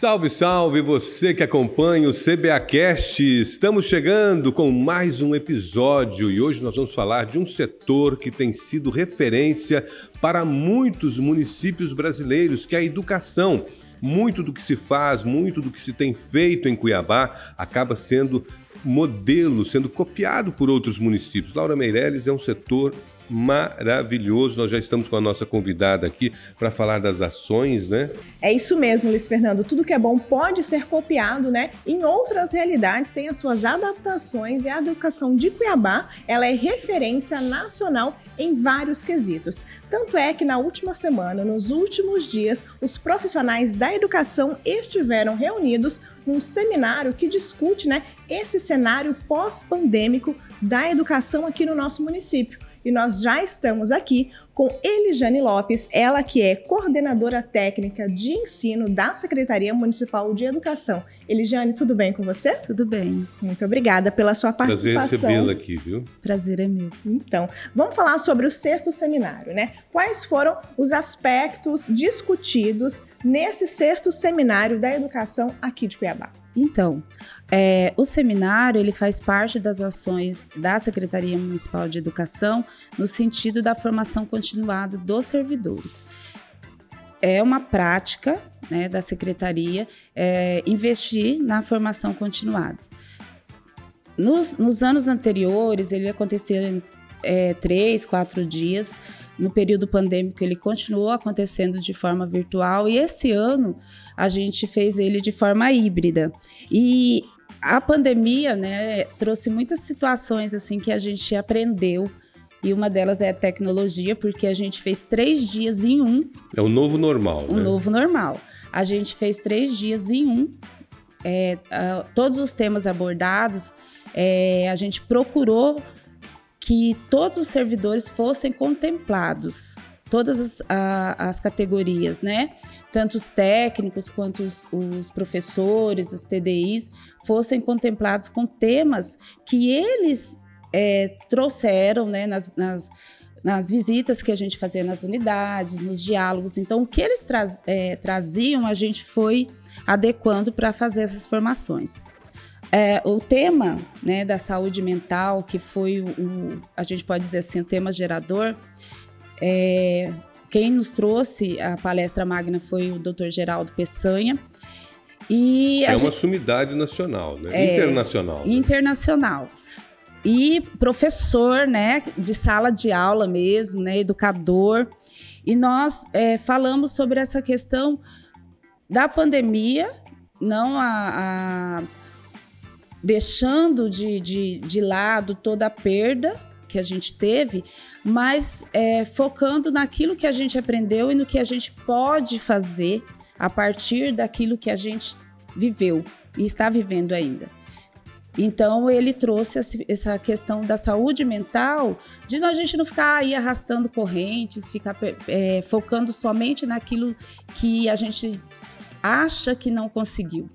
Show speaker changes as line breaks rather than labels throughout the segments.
Salve, salve você que acompanha o CBAcast. Estamos chegando com mais um episódio e hoje nós vamos falar de um setor que tem sido referência para muitos municípios brasileiros, que é a educação. Muito do que se faz, muito do que se tem feito em Cuiabá acaba sendo modelo, sendo copiado por outros municípios. Laura Meirelles é um setor maravilhoso. Nós já estamos com a nossa convidada aqui para falar das ações, né?
É isso mesmo, Luiz Fernando. Tudo que é bom pode ser copiado, né? Em outras realidades tem as suas adaptações e a educação de Cuiabá, ela é referência nacional em vários quesitos. Tanto é que na última semana, nos últimos dias, os profissionais da educação estiveram reunidos num seminário que discute, né, esse cenário pós-pandêmico da educação aqui no nosso município e nós já estamos aqui com Elijane Lopes, ela que é coordenadora técnica de ensino da Secretaria Municipal de Educação. Elijane, tudo bem com você?
Tudo bem.
Muito obrigada pela sua participação.
Prazer recebê-la aqui, viu?
Prazer é meu.
Então, vamos falar sobre o sexto seminário, né? Quais foram os aspectos discutidos nesse sexto seminário da educação aqui de Cuiabá?
Então, é, o seminário ele faz parte das ações da Secretaria Municipal de Educação no sentido da formação continuada dos servidores. É uma prática né, da secretaria é, investir na formação continuada. Nos, nos, anos anteriores, ele acontecia em é, três, quatro dias. No período pandêmico, ele continuou acontecendo de forma virtual e esse ano a gente fez ele de forma híbrida. E a pandemia, né, trouxe muitas situações assim que a gente aprendeu e uma delas é a tecnologia, porque a gente fez três dias em um.
É o novo normal,
um
né?
novo normal. A gente fez três dias em um. É, uh, todos os temas abordados, é, a gente procurou que todos os servidores fossem contemplados todas as, a, as categorias, né? Tanto os técnicos quanto os, os, professores, os TDIs, fossem contemplados com temas que eles é, trouxeram, né, nas, nas, nas, visitas que a gente fazia nas unidades, nos diálogos. Então, o que eles é, traziam, a gente foi adequando para fazer essas formações. É, o tema né, da saúde mental, que foi o, o, a gente pode dizer assim, o tema gerador, é, quem nos trouxe a palestra magna foi o Dr. Geraldo Peçanha.
E é uma sumidade nacional, né? É, internacional.
Né? Internacional. E professor, né, de sala de aula mesmo, né, educador. E nós é, falamos sobre essa questão da pandemia, não a, a deixando de, de, de lado toda a perda, que a gente teve, mas é, focando naquilo que a gente aprendeu e no que a gente pode fazer a partir daquilo que a gente viveu e está vivendo ainda. Então ele trouxe essa questão da saúde mental, de a gente não ficar aí arrastando correntes, ficar é, focando somente naquilo que a gente acha que não conseguiu.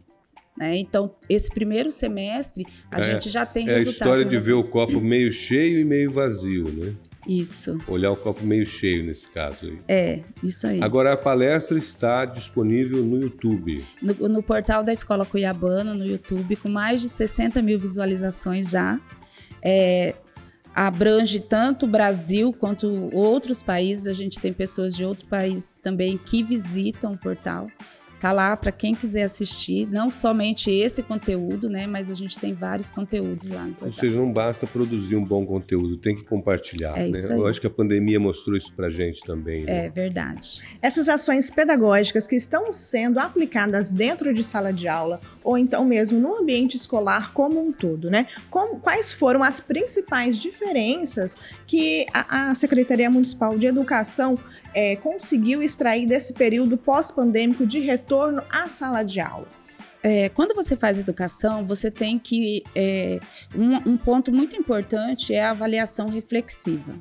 Né? Então, esse primeiro semestre, a é, gente já tem
é
resultados.
É a história de ver o copo meio cheio e meio vazio, né?
Isso.
Olhar o copo meio cheio nesse caso aí.
É, isso aí.
Agora a palestra está disponível no YouTube.
No, no portal da Escola Cuiabana, no YouTube, com mais de 60 mil visualizações já. É, abrange tanto o Brasil quanto outros países. A gente tem pessoas de outros países também que visitam o portal. Tá lá para quem quiser assistir, não somente esse conteúdo, né, mas a gente tem vários conteúdos lá.
Ou seja, não basta produzir um bom conteúdo, tem que compartilhar,
é
né?
Isso aí.
Eu acho que a pandemia mostrou isso pra gente também,
né? É verdade.
Essas ações pedagógicas que estão sendo aplicadas dentro de sala de aula ou então mesmo no ambiente escolar como um todo, né? Como, quais foram as principais diferenças que a, a Secretaria Municipal de Educação é, conseguiu extrair desse período pós-pandêmico de retorno à sala de aula?
É, quando você faz educação, você tem que. É, um, um ponto muito importante é a avaliação reflexiva.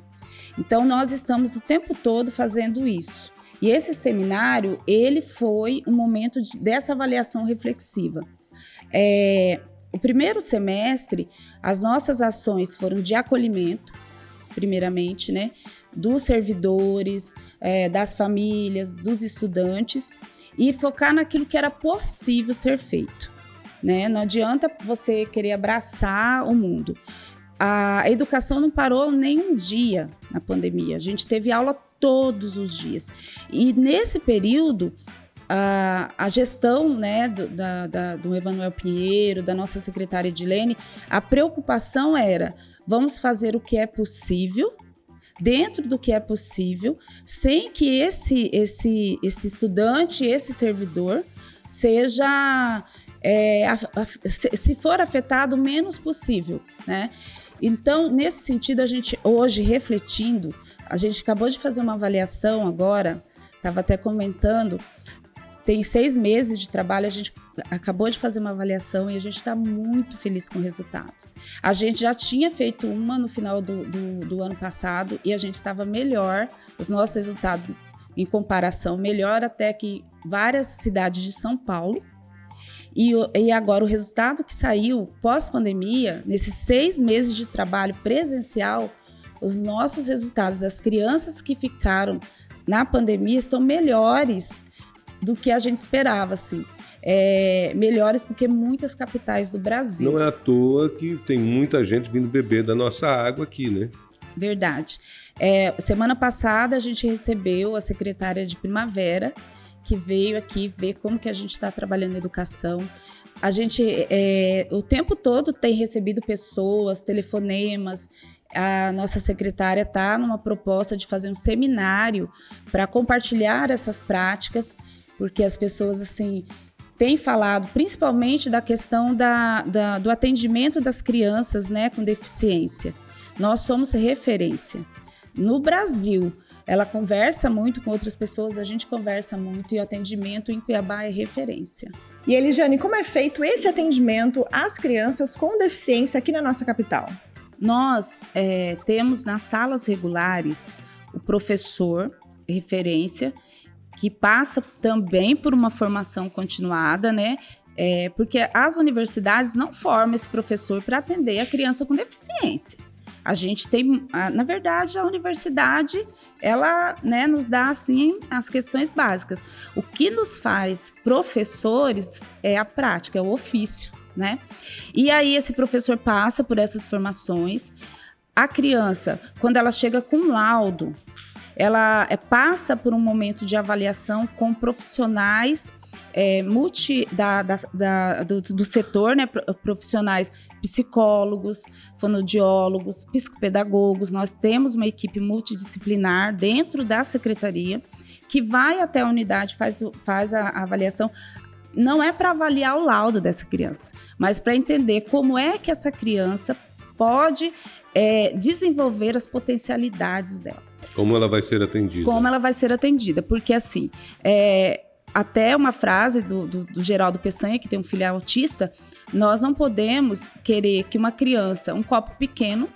Então, nós estamos o tempo todo fazendo isso. E esse seminário, ele foi um momento de, dessa avaliação reflexiva. É, o primeiro semestre, as nossas ações foram de acolhimento, primeiramente, né? Dos servidores, é, das famílias, dos estudantes. E focar naquilo que era possível ser feito. Né? Não adianta você querer abraçar o mundo. A educação não parou nem um dia na pandemia. A gente teve aula todos os dias. E nesse período, a, a gestão né, do, da, da, do Emanuel Pinheiro, da nossa secretária Edilene, a preocupação era: vamos fazer o que é possível dentro do que é possível, sem que esse, esse, esse estudante, esse servidor, seja. É, a, a, se for afetado o menos possível, né? Então, nesse sentido, a gente hoje refletindo, a gente acabou de fazer uma avaliação agora, estava até comentando, tem seis meses de trabalho, a gente acabou de fazer uma avaliação e a gente está muito feliz com o resultado. A gente já tinha feito uma no final do, do, do ano passado e a gente estava melhor, os nossos resultados em comparação, melhor até que várias cidades de São Paulo. E, e agora o resultado que saiu pós-pandemia, nesses seis meses de trabalho presencial, os nossos resultados das crianças que ficaram na pandemia estão melhores do que a gente esperava, assim. É, melhores do que muitas capitais do Brasil.
Não é à toa que tem muita gente vindo beber da nossa água aqui, né?
Verdade. É, semana passada a gente recebeu a secretária de primavera, que veio aqui ver como que a gente está trabalhando a educação. A gente, é, o tempo todo, tem recebido pessoas, telefonemas, a nossa secretária está numa proposta de fazer um seminário para compartilhar essas práticas porque as pessoas, assim, têm falado principalmente da questão da, da, do atendimento das crianças né, com deficiência. Nós somos referência. No Brasil, ela conversa muito com outras pessoas, a gente conversa muito e o atendimento em Cuiabá é referência.
E Eliane, como é feito esse atendimento às crianças com deficiência aqui na nossa capital?
Nós é, temos nas salas regulares o professor referência que passa também por uma formação continuada, né? É, porque as universidades não formam esse professor para atender a criança com deficiência. A gente tem, na verdade, a universidade, ela né, nos dá, assim, as questões básicas. O que nos faz professores é a prática, é o ofício, né? E aí esse professor passa por essas formações. A criança, quando ela chega com laudo, ela é, passa por um momento de avaliação com profissionais é, multi da, da, da do, do, setor, né, profissionais psicólogos, fonodiólogos, psicopedagogos. Nós temos uma equipe multidisciplinar dentro da secretaria que vai até a unidade, faz, faz a, a avaliação. Não é para avaliar o laudo dessa criança, mas para entender como é que essa criança pode é, desenvolver as potencialidades dela.
Como ela vai ser atendida?
Como ela vai ser atendida, porque assim, é, até uma frase do, do, do, Geraldo Peçanha, que tem um filho autista, nós não podemos querer que uma criança, um copo pequeno,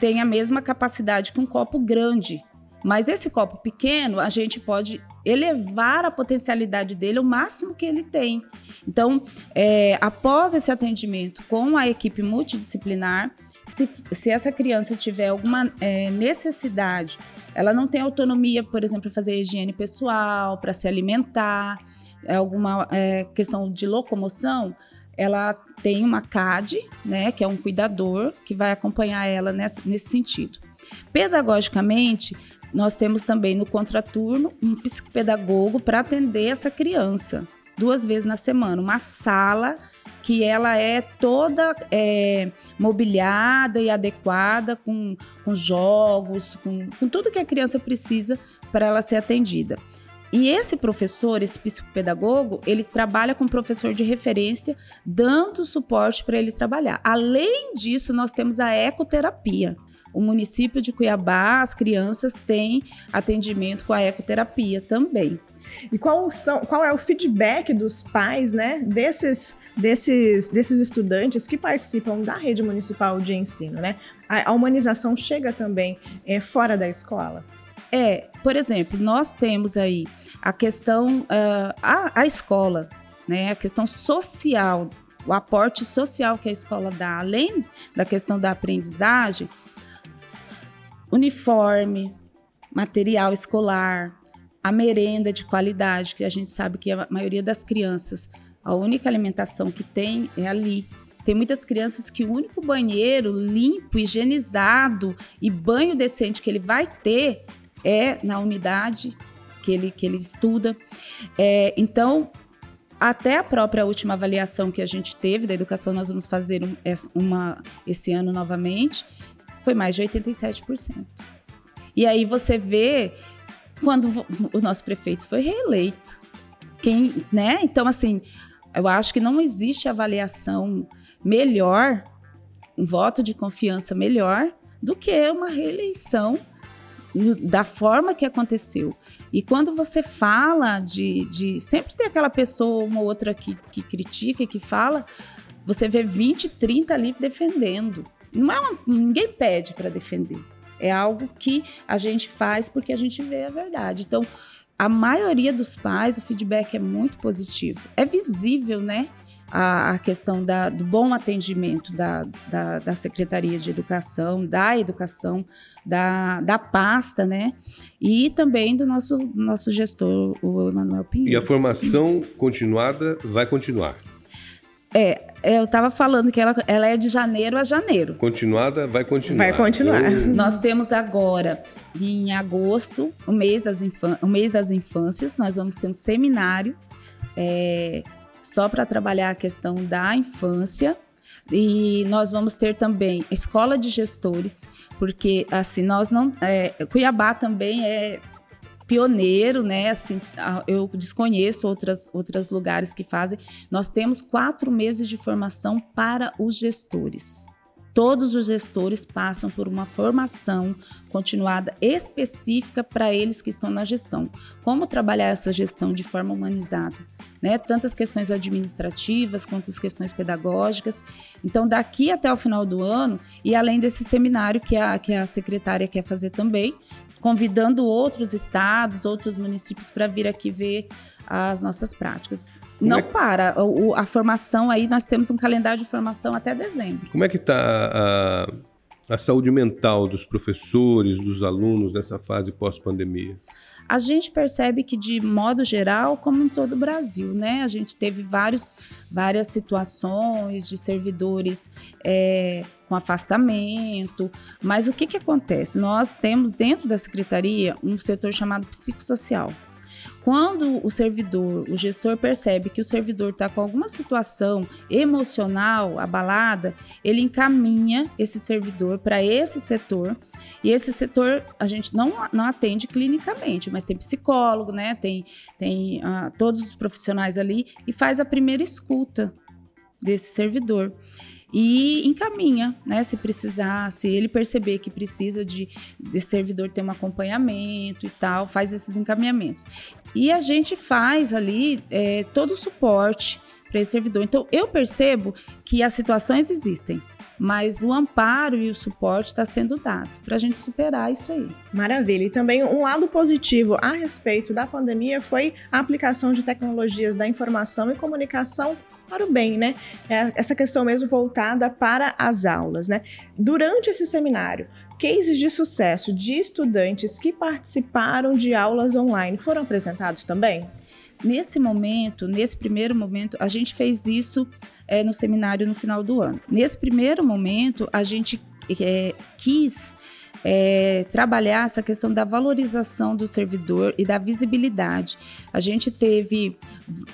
tenha a mesma capacidade que um copo grande. Mas esse copo pequeno, a gente pode elevar a potencialidade dele o máximo que ele tem. Então, é, após esse atendimento com a equipe multidisciplinar, se, se essa criança tiver alguma é, necessidade, ela não tem autonomia, por exemplo, para fazer higiene pessoal, para se alimentar, é alguma é, questão de locomoção, ela tem uma CAD, né, que é um cuidador, que vai acompanhar ela nesse, nesse sentido. Pedagogicamente, nós temos também no contraturno um psicopedagogo para atender essa criança duas vezes na semana, uma sala que ela é toda é, mobiliada e adequada com, com jogos, com, com tudo que a criança precisa para ela ser atendida. E esse professor, esse psicopedagogo, ele trabalha com professor de referência, dando suporte para ele trabalhar. Além disso, nós temos a ecoterapia. O município de Cuiabá, as crianças têm atendimento com a ecoterapia também.
E qual, são, qual é o feedback dos pais, né, desses desses, desses estudantes que participam da rede municipal de ensino, né? A, a humanização chega também é, fora da escola?
É, por exemplo, nós temos aí a questão, uh, a, a escola, né? A questão social, o aporte social que a escola dá, além da questão da aprendizagem, uniforme, material escolar, a merenda de qualidade, que a gente sabe que a maioria das crianças, a única alimentação que tem é ali. Tem muitas crianças que o único banheiro limpo, higienizado e banho decente que ele vai ter é na unidade que ele, que ele estuda. É, então, até a própria última avaliação que a gente teve da educação, nós vamos fazer um, uma esse ano novamente, foi mais de 87%. E aí você vê quando o nosso prefeito foi reeleito. Quem, né? Então, assim, eu acho que não existe avaliação melhor, um voto de confiança melhor do que uma reeleição da forma que aconteceu. E quando você fala de. de sempre tem aquela pessoa, uma outra que, que critica e que fala, você vê 20, 30 ali defendendo. Não é uma, ninguém pede para defender. É algo que a gente faz porque a gente vê a verdade. Então, a maioria dos pais, o feedback é muito positivo. É visível, né? A, a questão da, do bom atendimento da, da, da, Secretaria de Educação, da Educação, da, da pasta, né? E também do nosso, nosso gestor, o Emanuel Pinheiro.
E a formação continuada vai continuar?
É, eu estava falando que ela, ela é de janeiro a janeiro.
Continuada, vai continuar.
Vai continuar.
Eu... Nós temos agora, em agosto, o mês das, infân o mês das infâncias, nós vamos ter um seminário é, só para trabalhar a questão da infância. E nós vamos ter também escola de gestores, porque assim, nós não. É, Cuiabá também é pioneiro, né? Assim, eu desconheço outras, outros lugares que fazem. Nós temos quatro meses de formação para os gestores. Todos os gestores passam por uma formação continuada específica para eles que estão na gestão. Como trabalhar essa gestão de forma humanizada, né? Tanto as questões administrativas quanto as questões pedagógicas. Então, daqui até o final do ano, e além desse seminário que a, que a secretária quer fazer também, convidando outros estados, outros municípios para vir aqui ver as nossas práticas. Como Não é que... para. O, a formação aí, nós temos um calendário de formação até dezembro.
Como é que está a, a saúde mental dos professores, dos alunos nessa fase pós-pandemia?
A gente percebe que, de modo geral, como em todo o Brasil, né? A gente teve vários, várias situações de servidores é, com afastamento, mas o que, que acontece? Nós temos dentro da secretaria um setor chamado psicossocial. Quando o servidor, o gestor percebe que o servidor está com alguma situação emocional abalada, ele encaminha esse servidor para esse setor. E esse setor a gente não, não atende clinicamente, mas tem psicólogo, né? Tem, tem uh, todos os profissionais ali e faz a primeira escuta desse servidor e encaminha, né? Se precisar, se ele perceber que precisa de, de servidor ter um acompanhamento e tal, faz esses encaminhamentos. E a gente faz ali é, todo o suporte para esse servidor. Então, eu percebo que as situações existem, mas o amparo e o suporte está sendo dado para a gente superar isso aí.
Maravilha. E também um lado positivo a respeito da pandemia foi a aplicação de tecnologias da informação e comunicação para o bem, né? É essa questão mesmo voltada para as aulas, né? Durante esse seminário, Cases de sucesso de estudantes que participaram de aulas online foram apresentados também?
Nesse momento, nesse primeiro momento, a gente fez isso é, no seminário no final do ano. Nesse primeiro momento, a gente é, quis é, trabalhar essa questão da valorização do servidor e da visibilidade. A gente teve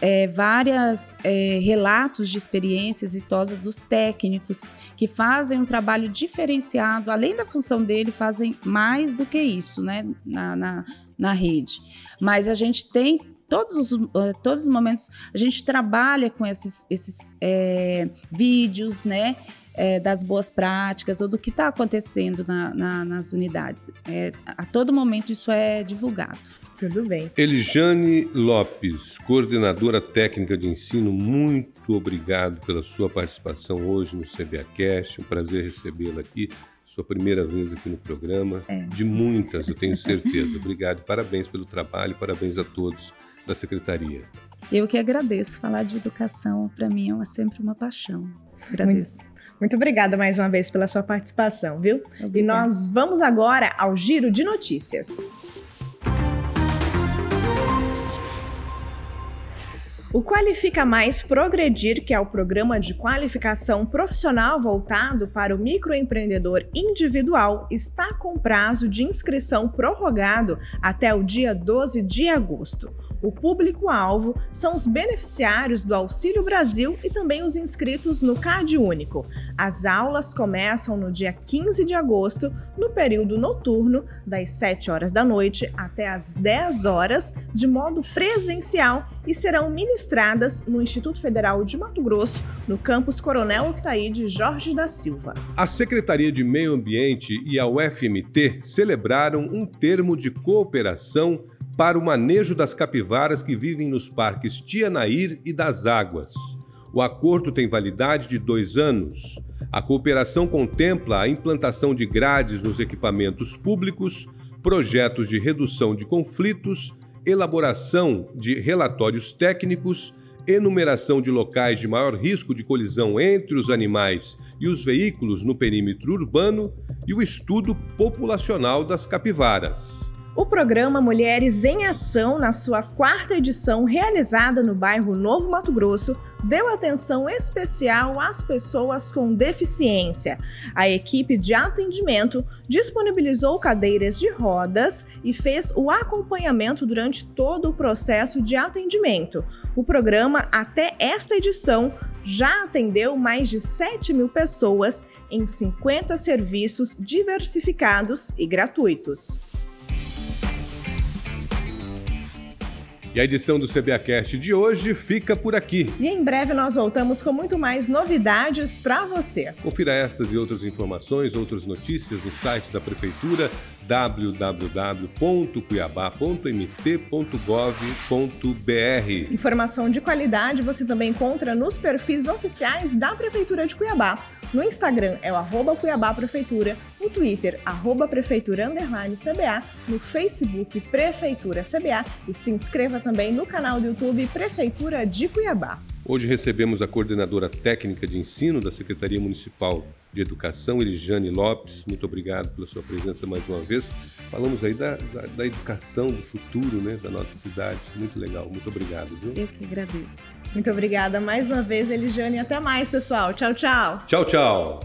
é, vários é, relatos de experiências exitosas dos técnicos que fazem um trabalho diferenciado, além da função dele, fazem mais do que isso né, na, na, na rede. Mas a gente tem todos os, todos os momentos a gente trabalha com esses, esses é, vídeos, né? é, das boas práticas ou do que está acontecendo na, na, nas unidades. É, a todo momento isso é divulgado.
Tudo bem.
Elijane Lopes, coordenadora técnica de ensino, muito obrigado pela sua participação hoje no CBAcast. Um prazer recebê-la aqui. Sua primeira vez aqui no programa. É. De muitas, eu tenho certeza. obrigado. Parabéns pelo trabalho, parabéns a todos da Secretaria.
Eu que agradeço. Falar de educação, para mim, é sempre uma paixão. Agradeço.
Muito muito obrigada mais uma vez pela sua participação, viu? Obrigada. E nós vamos agora ao giro de notícias. O Qualifica Mais Progredir, que é o programa de qualificação profissional voltado para o microempreendedor individual, está com prazo de inscrição prorrogado até o dia 12 de agosto. O público-alvo são os beneficiários do Auxílio Brasil e também os inscritos no CAD Único. As aulas começam no dia 15 de agosto, no período noturno, das 7 horas da noite até as 10 horas, de modo presencial e serão ministradas no Instituto Federal de Mato Grosso, no campus Coronel Octaíde Jorge da Silva.
A Secretaria de Meio Ambiente e a UFMT celebraram um termo de cooperação para o manejo das capivaras que vivem nos parques Tianair e das Águas. O acordo tem validade de dois anos. A cooperação contempla a implantação de grades nos equipamentos públicos, projetos de redução de conflitos, elaboração de relatórios técnicos, enumeração de locais de maior risco de colisão entre os animais e os veículos no perímetro urbano e o estudo populacional das capivaras.
O programa Mulheres em Ação, na sua quarta edição, realizada no bairro Novo Mato Grosso, deu atenção especial às pessoas com deficiência. A equipe de atendimento disponibilizou cadeiras de rodas e fez o acompanhamento durante todo o processo de atendimento. O programa, até esta edição, já atendeu mais de 7 mil pessoas em 50 serviços diversificados e gratuitos.
E a edição do CBAcast de hoje fica por aqui.
E em breve nós voltamos com muito mais novidades para você.
Confira estas e outras informações, outras notícias no site da Prefeitura www.cuiabá.mt.gov.br.
Informação de qualidade você também encontra nos perfis oficiais da Prefeitura de Cuiabá. No Instagram é o arroba Cuiabá Prefeitura, no Twitter, arroba Prefeitura Underline CBA, no Facebook Prefeitura CBA e se inscreva também no canal do YouTube Prefeitura de Cuiabá.
Hoje recebemos a coordenadora técnica de ensino da Secretaria Municipal de Educação, Elijane Lopes. Muito obrigado pela sua presença mais uma vez. Falamos aí da, da, da, educação do futuro né, da nossa cidade. Muito legal. Muito obrigado. Viu?
Eu que agradeço.
Muito obrigada mais uma vez, Elijane. Até mais, pessoal. Tchau, tchau.
Tchau, tchau.